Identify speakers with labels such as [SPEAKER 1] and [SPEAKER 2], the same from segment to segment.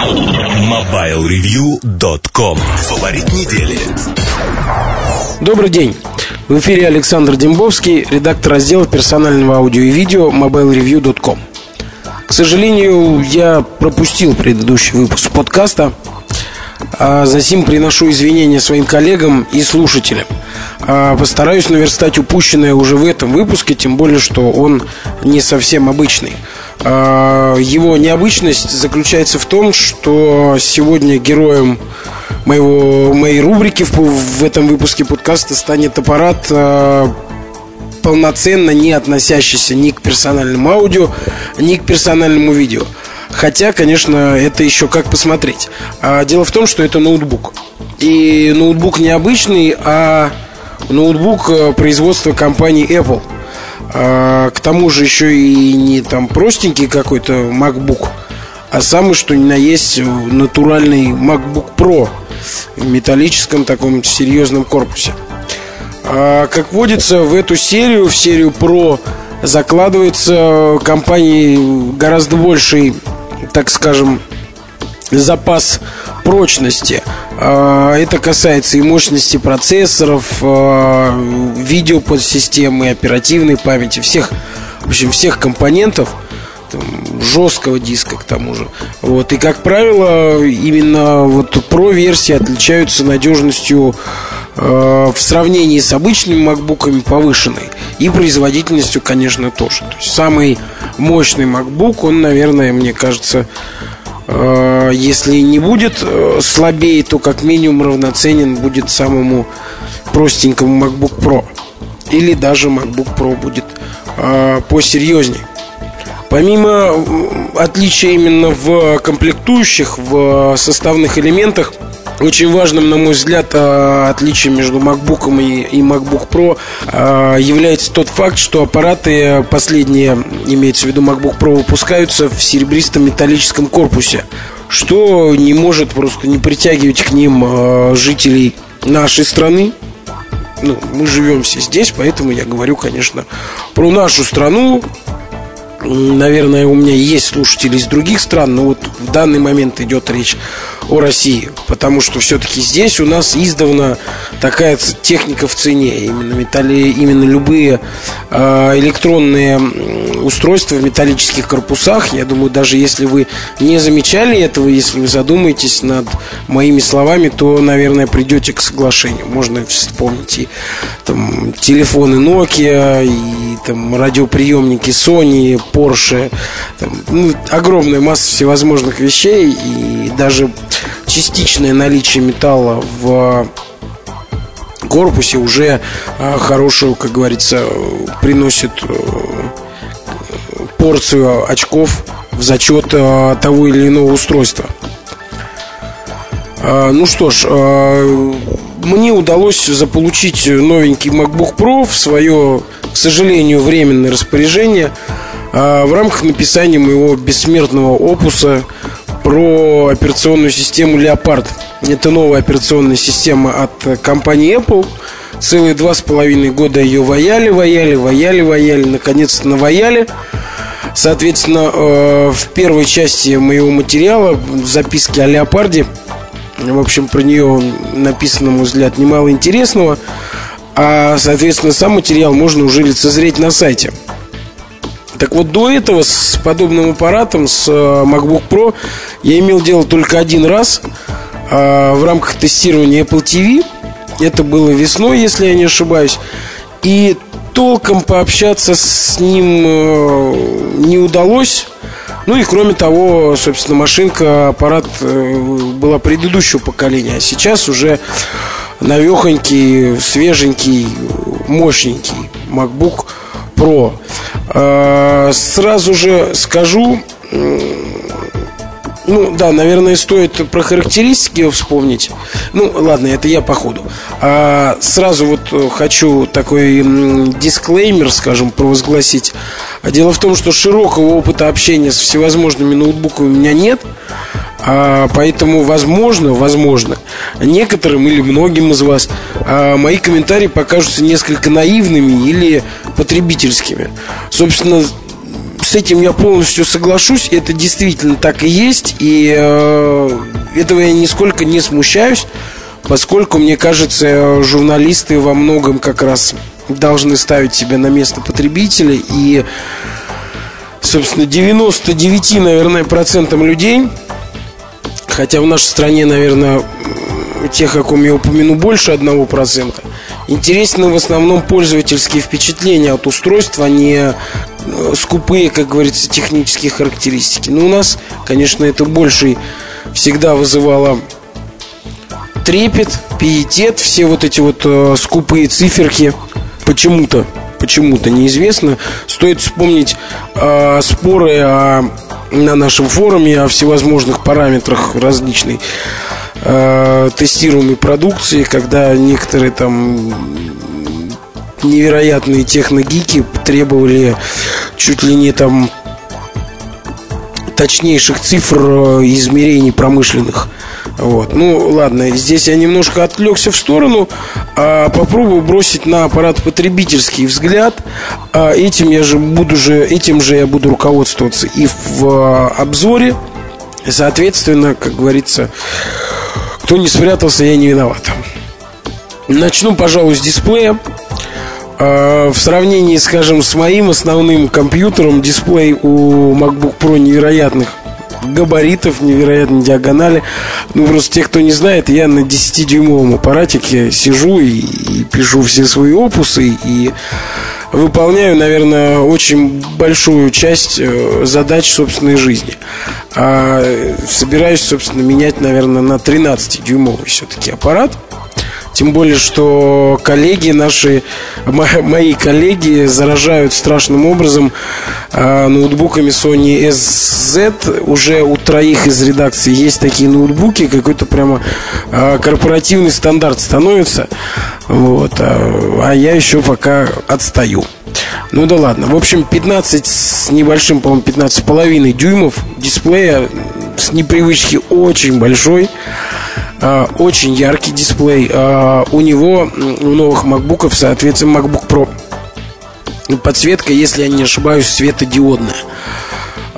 [SPEAKER 1] MobileReview.com Фаворит недели.
[SPEAKER 2] Добрый день. В эфире Александр Дембовский, редактор раздела персонального аудио и видео MobileReview.com К сожалению, я пропустил предыдущий выпуск подкаста Затем приношу извинения своим коллегам и слушателям. А Постараюсь наверстать упущенное уже в этом выпуске Тем более, что он не совсем обычный. А, Его необычность заключается в том, что сегодня героем моего, моей рубрики в, в этом выпуске подкаста станет аппарат а, полноценно не относящийся ни к персональному аудио, ни к персональному видео – Хотя, конечно, это еще как посмотреть. А дело в том, что это ноутбук. И ноутбук не обычный, а ноутбук э, производства компании Apple. А, к тому же еще и не там простенький какой-то MacBook, а самый что ни на есть натуральный MacBook Pro в металлическом таком серьезном корпусе. А, как водится, в эту серию, в серию Pro закладывается компанией гораздо больший так скажем, запас прочности. А, это касается и мощности процессоров, а, видеоподсистемы, оперативной памяти, всех, в общем, всех компонентов там, жесткого диска к тому же. Вот. И, как правило, именно вот Pro версии отличаются надежностью э, в сравнении с обычными макбуками повышенной. И производительностью, конечно, тоже. То есть самый мощный MacBook, он, наверное, мне кажется, э, если не будет э, слабее, то как минимум равноценен будет самому простенькому MacBook Pro. Или даже MacBook Pro будет э, посерьезнее. Помимо отличия именно в комплектующих, в составных элементах – очень важным, на мой взгляд, э, отличием между MacBook и, MacBook Pro э, является тот факт, что аппараты последние, имеется в виду MacBook Pro, выпускаются в серебристом металлическом корпусе, что не может просто не притягивать к ним э, жителей нашей страны, ну, мы живем все здесь, поэтому я говорю, конечно, про нашу страну. Наверное, у меня есть слушатели из других стран, но вот в данный момент идет речь о России, потому что все-таки здесь у нас издавна такая техника в цене, именно, металли, именно любые э, электронные устройства в металлических корпусах, я думаю, даже если вы не замечали этого, если вы задумаетесь над моими словами, то, наверное, придете к соглашению. Можно вспомнить и там, телефоны Nokia, и там, радиоприемники Sony, Porsche, там, ну, огромная масса всевозможных вещей, и даже частичное наличие металла в корпусе уже а, хорошую, как говорится, приносит э, порцию очков в зачет того или иного устройства. Ну что ж, мне удалось заполучить новенький MacBook Pro в свое, к сожалению, временное распоряжение в рамках написания моего бессмертного опуса про операционную систему Leopard. Это новая операционная система от компании Apple. Целые два с половиной года ее ваяли, ваяли, ваяли, ваяли, наконец-то наваяли. Соответственно, э, в первой части моего материала, в записке о Леопарде, в общем, про нее написано, на мой взгляд, немало интересного. А, соответственно, сам материал можно уже лицезреть на сайте. Так вот, до этого с подобным аппаратом, с э, MacBook Pro, я имел дело только один раз э, в рамках тестирования Apple TV. Это было весной, если я не ошибаюсь. И толком пообщаться с ним э, не удалось. Ну и кроме того, собственно, машинка, аппарат была предыдущего поколения, а сейчас уже навехонький, свеженький, мощненький MacBook Pro. А, сразу же скажу, ну, да, наверное, стоит про характеристики вспомнить. Ну, ладно, это я по ходу. А, сразу вот хочу такой дисклеймер, скажем, провозгласить. Дело в том, что широкого опыта общения с всевозможными ноутбуками у меня нет. А, поэтому, возможно, возможно, некоторым или многим из вас а, мои комментарии покажутся несколько наивными или потребительскими. Собственно, с этим я полностью соглашусь. Это действительно так и есть. И э, этого я нисколько не смущаюсь, поскольку, мне кажется, журналисты во многом как раз должны ставить себя на место потребителя. И, собственно, 99, наверное, процентам людей, хотя в нашей стране, наверное, тех, о ком я упомяну, больше одного процента, интересны в основном пользовательские впечатления от устройства, а не скупые, как говорится, технические характеристики. Но у нас, конечно, это больше всегда вызывало трепет, пиетет, все вот эти вот э, скупые циферки почему-то, почему-то неизвестно. Стоит вспомнить э, споры о, на нашем форуме о всевозможных параметрах различной э, тестируемой продукции, когда некоторые там невероятные техногики требовали чуть ли не там точнейших цифр э, измерений промышленных. Вот. Ну, ладно, здесь я немножко отвлекся в сторону. А попробую бросить на аппарат потребительский взгляд. А этим я же буду же, этим же я буду руководствоваться и в а, обзоре. Соответственно, как говорится, кто не спрятался, я не виноват. Начну, пожалуй, с дисплея. А, в сравнении, скажем, с моим основным компьютером, дисплей у MacBook Pro невероятных габаритов, невероятной диагонали. Ну, просто те, кто не знает, я на 10-дюймовом аппаратике сижу и, и пишу все свои опусы и выполняю, наверное, очень большую часть э, задач собственной жизни. А собираюсь, собственно, менять, наверное, на 13-дюймовый все-таки аппарат. Тем более, что коллеги наши, мои коллеги заражают страшным образом э, ноутбуками Sony SZ. Уже у троих из редакции есть такие ноутбуки, какой-то прямо э, корпоративный стандарт становится. Вот, а, а я еще пока отстаю. Ну да ладно. В общем, 15 с небольшим, по-моему, 15 с половиной дюймов дисплея с непривычки очень большой. А, очень яркий дисплей. А, у него, у новых макбуков, соответственно, MacBook Pro подсветка, если я не ошибаюсь, светодиодная.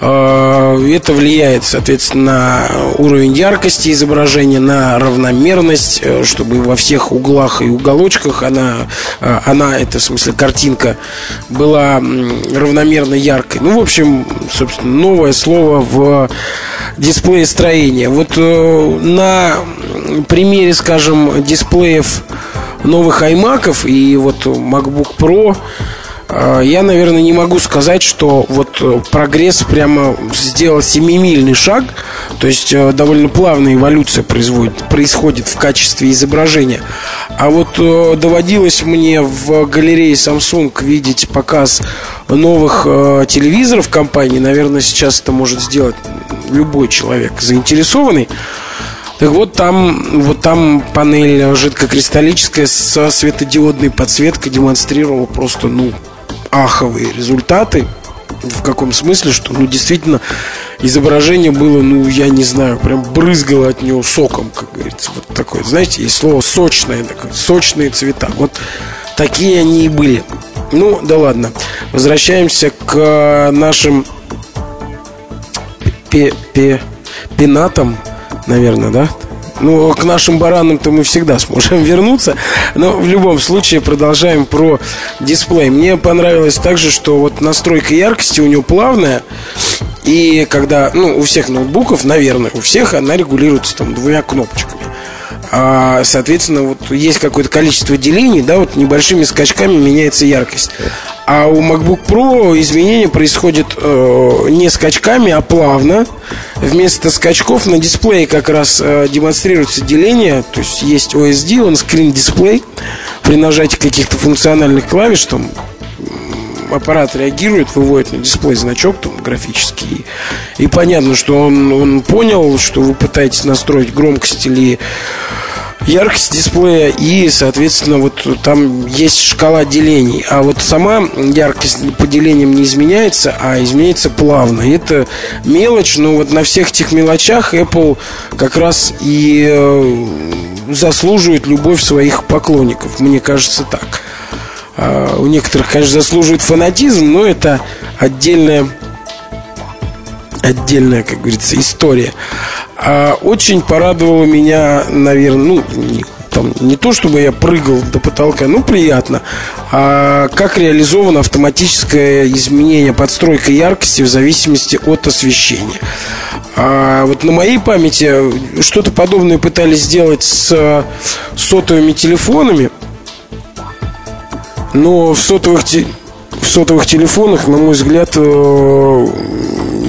[SPEAKER 2] А, это влияет, соответственно, на уровень яркости изображения, на равномерность, э, чтобы во всех углах и уголочках она, она это в смысле картинка, была равномерно яркой. Ну, в общем, собственно, новое слово в дисплее строения. Вот э, на примере, скажем, дисплеев новых iMac и вот MacBook Pro э, я, наверное, не могу сказать, что вот э, прогресс прямо сделал семимильный шаг, то есть э, довольно плавная эволюция производит, происходит в качестве изображения. А вот доводилось мне в галерее Samsung видеть показ новых телевизоров компании. Наверное, сейчас это может сделать любой человек заинтересованный. Так вот там, вот там панель жидкокристаллическая со светодиодной подсветкой демонстрировала просто, ну, аховые результаты. В каком смысле, что, ну, действительно, изображение было, ну, я не знаю, прям брызгало от него соком, как говорится. Вот такое, знаете, есть слово сочное, сочные цвета. Вот такие они и были. Ну, да ладно. Возвращаемся к нашим пе пенатам наверное, да? Ну, к нашим баранам-то мы всегда сможем вернуться. Но в любом случае продолжаем про дисплей. Мне понравилось также, что вот настройка яркости у него плавная. И когда, ну, у всех ноутбуков, наверное, у всех она регулируется там двумя кнопочками. А, соответственно, вот есть какое-то количество делений, да, вот небольшими скачками меняется яркость. А у MacBook Pro изменения происходят э, не скачками, а плавно. Вместо скачков на дисплее как раз э, демонстрируется деление, то есть есть OSD, он скрин дисплей. При нажатии каких-то функциональных клавиш там аппарат реагирует, выводит на дисплей значок там, графический. И понятно, что он, он понял, что вы пытаетесь настроить громкость или яркость дисплея и, соответственно, вот там есть шкала делений. А вот сама яркость по делениям не изменяется, а изменяется плавно. это мелочь, но вот на всех этих мелочах Apple как раз и э, заслуживает любовь своих поклонников. Мне кажется так. А у некоторых, конечно, заслуживает фанатизм, но это отдельная отдельная, как говорится, история. А очень порадовало меня, наверное, ну, там, не то чтобы я прыгал до потолка, ну, приятно, а как реализовано автоматическое изменение, подстройка яркости в зависимости от освещения. А вот на моей памяти что-то подобное пытались сделать с сотовыми телефонами, но в сотовых, в сотовых телефонах, на мой взгляд, э,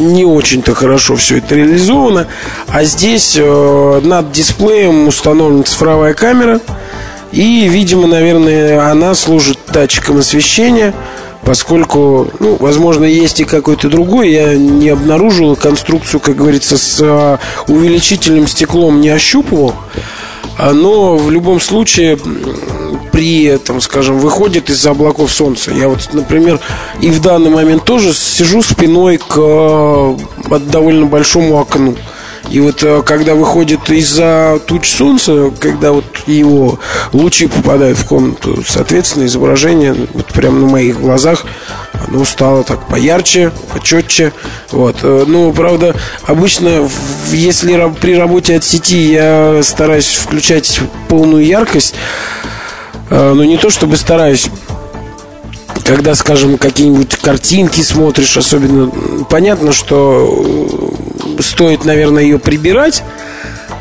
[SPEAKER 2] не очень-то хорошо все это реализовано. А здесь э, над дисплеем установлена цифровая камера. И, видимо, наверное, она служит датчиком освещения поскольку, ну, возможно, есть и какой-то другой. Я не обнаружил конструкцию, как говорится, с э, увеличительным стеклом не ощупывал. А, но в любом случае при, там, скажем, выходит из-за облаков солнца. Я вот, например, и в данный момент тоже сижу спиной к э, довольно большому окну. И вот э, когда выходит из-за туч солнца, когда вот его лучи попадают в комнату, соответственно, изображение вот прямо на моих глазах оно стало так поярче, почетче. Вот. Э, ну, правда, обычно, если при работе от сети я стараюсь включать полную яркость, э, но не то чтобы стараюсь когда, скажем, какие-нибудь картинки смотришь, особенно понятно, что стоит, наверное, ее прибирать.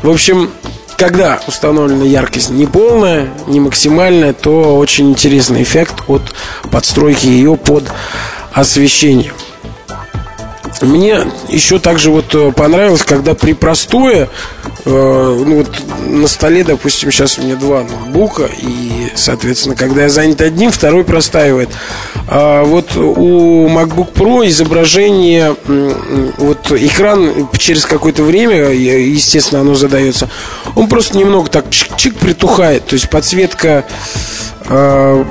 [SPEAKER 2] В общем, когда установлена яркость не полная, не максимальная, то очень интересный эффект от подстройки ее под освещение. Мне еще также вот э, понравилось, когда при простое, э, ну вот на столе, допустим, сейчас у меня два ноутбука, и, соответственно, когда я занят одним, второй простаивает. А вот у MacBook Pro изображение, вот экран через какое-то время, естественно, оно задается, он просто немного так чик-чик притухает, то есть подсветка э,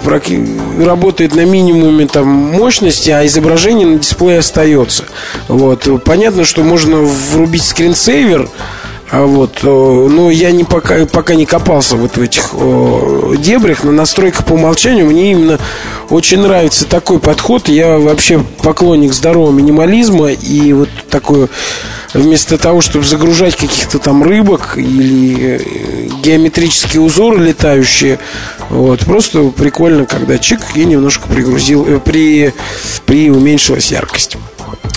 [SPEAKER 2] работает на минимуме там мощности, а изображение на дисплее остается. Вот. Понятно, что можно врубить скринсейвер, а вот, э, но я не пока, пока не копался вот в этих о, дебрях. На настройках по умолчанию мне именно очень нравится такой подход. Я вообще поклонник здорового минимализма и вот такой вместо того, чтобы загружать каких-то там рыбок или э, геометрические узоры летающие, вот, просто прикольно, когда чик и немножко пригрузил, э, при, при уменьшилась яркость.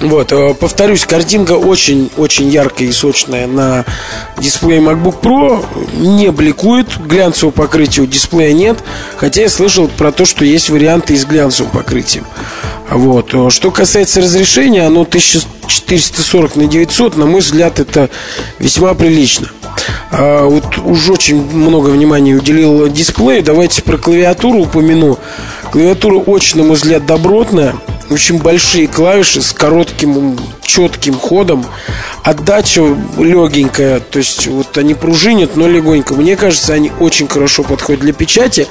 [SPEAKER 2] Вот, э, повторюсь, картинка очень-очень яркая и сочная на дисплее MacBook Pro. Не бликует, глянцевого покрытия у дисплея нет. Хотя я слышал про то, что есть варианты и с глянцевым покрытием. Вот. Э, что касается разрешения, оно 1440 на 900, на мой взгляд, это весьма прилично. А вот уже очень много внимания уделил дисплею. Давайте про клавиатуру упомяну. Клавиатура очень, на мой взгляд, добротная очень большие клавиши с коротким четким ходом. Отдача легенькая, то есть вот они пружинят, но легонько. Мне кажется, они очень хорошо подходят для печати.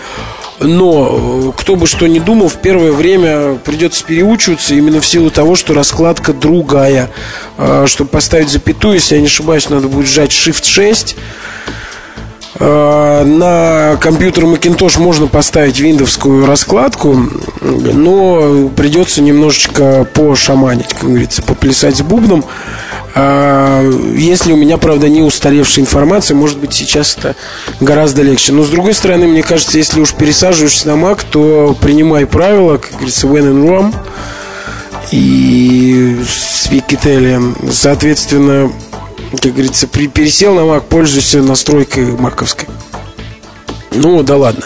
[SPEAKER 2] Но э, кто бы что ни думал, в первое время придется переучиваться именно в силу того, что раскладка другая. А, чтобы поставить запятую, если я не ошибаюсь, надо будет сжать Shift 6 Э, на компьютер Macintosh можно поставить виндовскую раскладку, но придется немножечко пошаманить, как говорится, поплясать с бубном. Э, если у меня, правда, не устаревшая информация, может быть, сейчас это гораздо легче. Но, с другой стороны, мне кажется, если уж пересаживаешься на Mac, то принимай правила, как говорится, when in Rome и speak Italian. Соответственно, как говорится, при, пересел на Mac, пользуйся настройкой маковской. Ну, да ладно.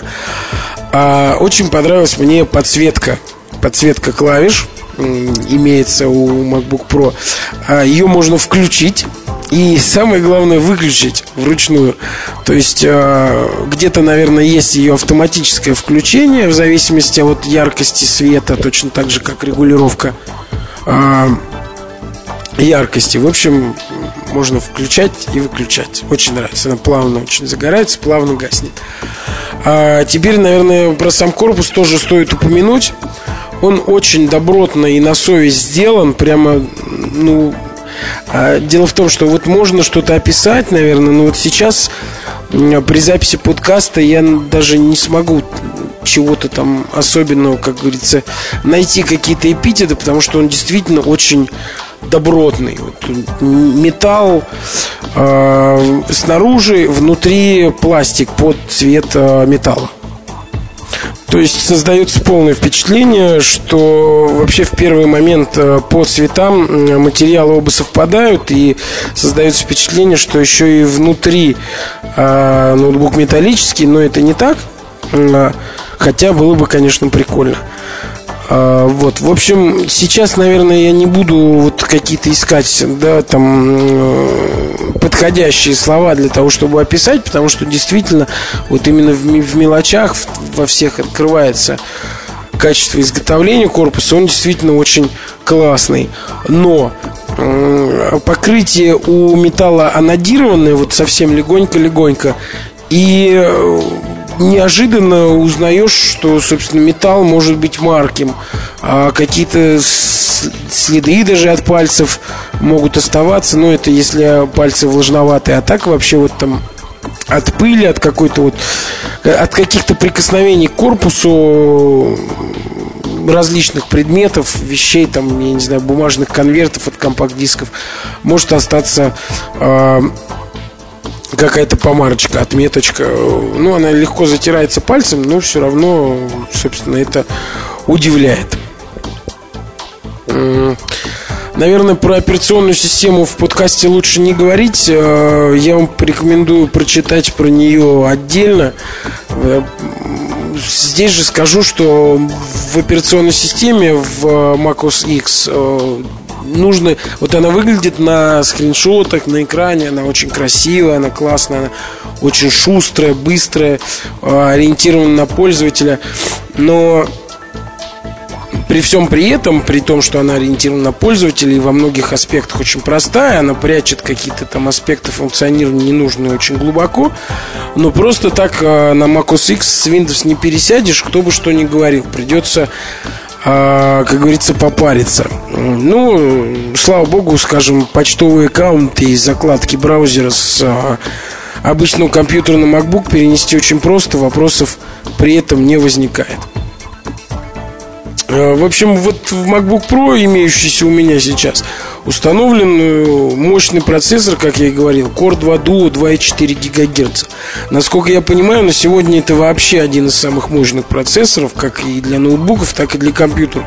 [SPEAKER 2] А, очень понравилась мне подсветка. Подсветка клавиш имеется у MacBook Pro. А, ее можно включить. И самое главное выключить вручную. То есть э, где-то, наверное, есть ее автоматическое включение в зависимости от яркости света, точно так же, как регулировка э, яркости. В общем, можно включать и выключать. Очень нравится. Она плавно очень загорается, плавно гаснет. А теперь, наверное, про сам корпус тоже стоит упомянуть. Он очень добротно и на совесть сделан. Прямо, ну, а Дело в том, что вот можно что-то описать, наверное, но вот сейчас при записи подкаста я даже не смогу чего-то там особенного, как говорится, найти какие-то эпитеты, потому что он действительно очень добротный. Вот, металл э, снаружи, внутри пластик под цвет э, металла. То есть создается полное впечатление, что вообще в первый момент э, по цветам материалы оба совпадают и создается впечатление, что еще и внутри э, ноутбук металлический, но это не так, хотя было бы, конечно, прикольно. А, вот, в общем, сейчас, наверное, я не буду вот какие-то искать, да, там подходящие слова для того, чтобы описать, потому что действительно вот именно в, в мелочах во всех открывается качество изготовления корпуса, он действительно очень классный. Но покрытие у металла анодированное, вот совсем легонько-легонько, и э, неожиданно узнаешь, что, собственно, металл может быть марким, а какие-то следы даже от пальцев могут оставаться, но это если пальцы влажноватые, а так вообще вот там от пыли, от какой-то вот, от каких-то прикосновений к корпусу различных предметов, вещей, там, я не знаю, бумажных конвертов от компакт-дисков может остаться э, какая-то помарочка, отметочка. Ну, она легко затирается пальцем, но все равно, собственно, это удивляет. Наверное, про операционную систему в подкасте лучше не говорить. Э, я вам порекомендую прочитать про нее отдельно. Э, здесь же скажу, что в операционной системе в macOS X э, нужно... Вот она выглядит на скриншотах, на экране, она очень красивая, она классная, она очень шустрая, быстрая, а, ориентирована на пользователя. Но при всем при этом, при том, что она ориентирована на пользователя и во многих аспектах очень простая, она прячет какие-то там аспекты функционирования ненужные очень глубоко, но просто так а, на macOS X с Windows не пересядешь, кто бы что ни говорил. Придется а, как говорится, попариться. Ну, слава богу, скажем, почтовые аккаунты и закладки браузера с а, обычного компьютера на MacBook перенести очень просто, вопросов при этом не возникает. А, в общем, вот в MacBook Pro, имеющийся у меня сейчас, установлен э, мощный процессор, как я и говорил, Core 2 Duo 2,4 ГГц. Насколько я понимаю, на сегодня это вообще один из самых мощных процессоров, как и для ноутбуков, так и для компьютеров.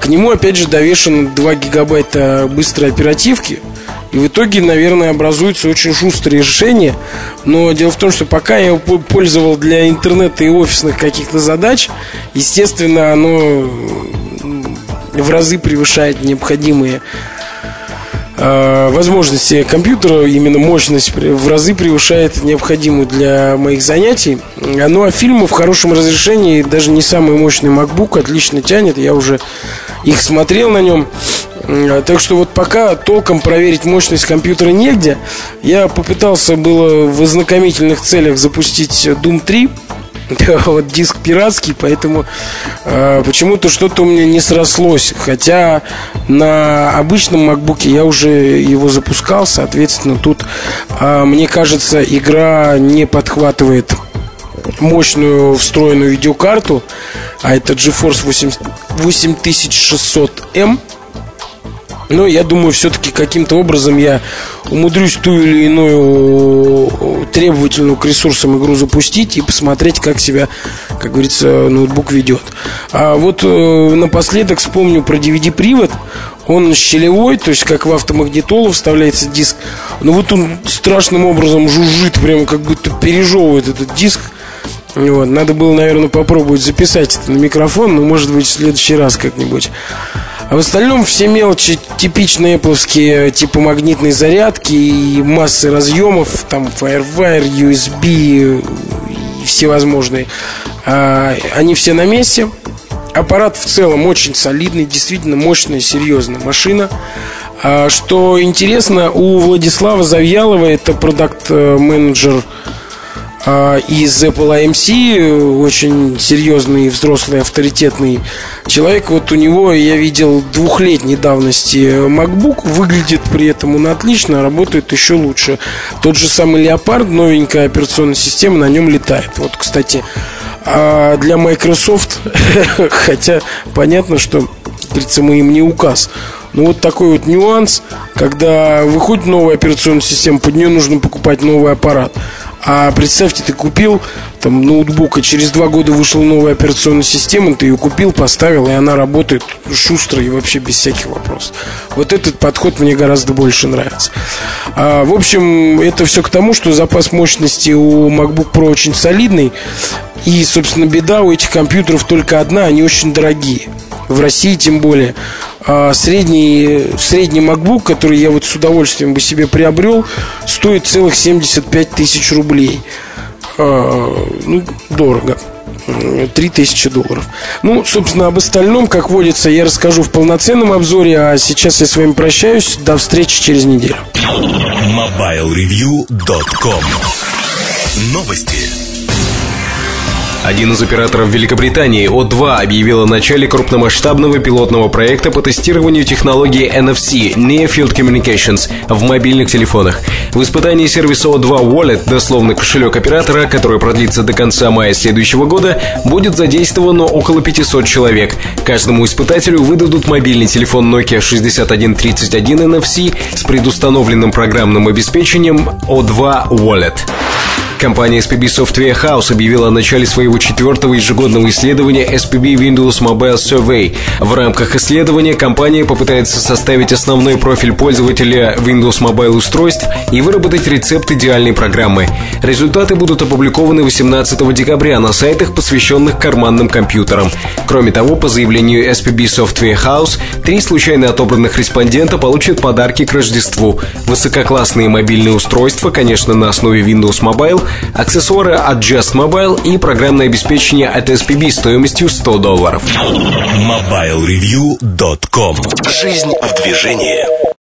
[SPEAKER 2] К нему, опять же, довешено 2 гигабайта быстрой оперативки. И в итоге, наверное, образуется очень шустрое решение. Но дело в том, что пока я его пользовал для интернета и офисных каких-то задач, естественно, оно в разы превышает необходимые Э, возможности компьютера, именно мощность в разы превышает необходимую для моих занятий. Ну а фильмы в хорошем разрешении, даже не самый мощный MacBook отлично тянет. Я уже их смотрел на нем. Так что вот пока толком проверить мощность компьютера негде. Я попытался было в ознакомительных целях запустить Doom 3 вот диск пиратский, поэтому э, почему-то что-то у меня не срослось. Хотя на обычном MacBook я уже его запускал, соответственно, тут, э, мне кажется, игра не подхватывает мощную встроенную видеокарту, а это GeForce 8, 8600M. Но я думаю, все-таки каким-то образом я умудрюсь ту или иную требовательную к ресурсам игру запустить и посмотреть, как себя, как говорится, ноутбук ведет. А вот э, напоследок вспомню про DVD-привод. Он щелевой, то есть как в автомагнитолу вставляется диск. Но вот он страшным образом жужжит, прямо как будто пережевывает этот диск. Вот. Надо было, наверное, попробовать записать это на микрофон, но, может быть, в следующий раз как-нибудь. А в остальном все мелочи типичные Apple, типа магнитной зарядки и массы разъемов, там FireWire, USB и всевозможные. А, они все на месте. Аппарат в целом очень солидный, действительно мощная, серьезная машина. А, что интересно, у Владислава Завьялова, это продукт-менеджер из Apple AMC, очень серьезный, взрослый, авторитетный человек. Вот у него я видел двухлетней давности MacBook, выглядит при этом он отлично, работает еще лучше. Тот же самый Leopard, новенькая операционная система, на нем летает. Вот, кстати, а для Microsoft, хотя понятно, что говорится, мы им не указ. Ну вот такой вот нюанс, когда выходит новая операционная система, под нее нужно покупать новый аппарат. А представьте, ты купил там ноутбук, и через два года вышла новая операционная система, ты ее купил, поставил, и она работает шустро и вообще без всяких вопросов. Вот этот подход мне гораздо больше нравится. А, в общем, это все к тому, что запас мощности у MacBook Pro очень солидный. И, собственно, беда у этих компьютеров только одна, они очень дорогие. В России тем более. А средний, средний MacBook, который я вот с удовольствием бы себе приобрел, стоит целых 75 тысяч рублей. А, ну, дорого. 3000 долларов. Ну, собственно, об остальном, как водится, я расскажу в полноценном обзоре, а сейчас я с вами прощаюсь. До встречи через неделю.
[SPEAKER 1] MobileReview.com Новости.
[SPEAKER 3] Один из операторов Великобритании, O2, объявил о начале крупномасштабного пилотного проекта по тестированию технологии NFC Near Field Communications в мобильных телефонах. В испытании сервиса O2 Wallet, дословно кошелек оператора, который продлится до конца мая следующего года, будет задействовано около 500 человек. Каждому испытателю выдадут мобильный телефон Nokia 6131 NFC с предустановленным программным обеспечением O2 Wallet. Компания SPB Software House объявила о начале своего четвертого ежегодного исследования SPB Windows Mobile Survey. В рамках исследования компания попытается составить основной профиль пользователя Windows Mobile устройств и выработать рецепт идеальной программы. Результаты будут опубликованы 18 декабря на сайтах, посвященных карманным компьютерам. Кроме того, по заявлению SPB Software House, три случайно отобранных респондента получат подарки к Рождеству. Высококлассные мобильные устройства, конечно, на основе Windows Mobile, аксессуары от Just Mobile и программное обеспечение от SPB стоимостью 100 долларов.
[SPEAKER 1] MobileReview.com Жизнь в движении.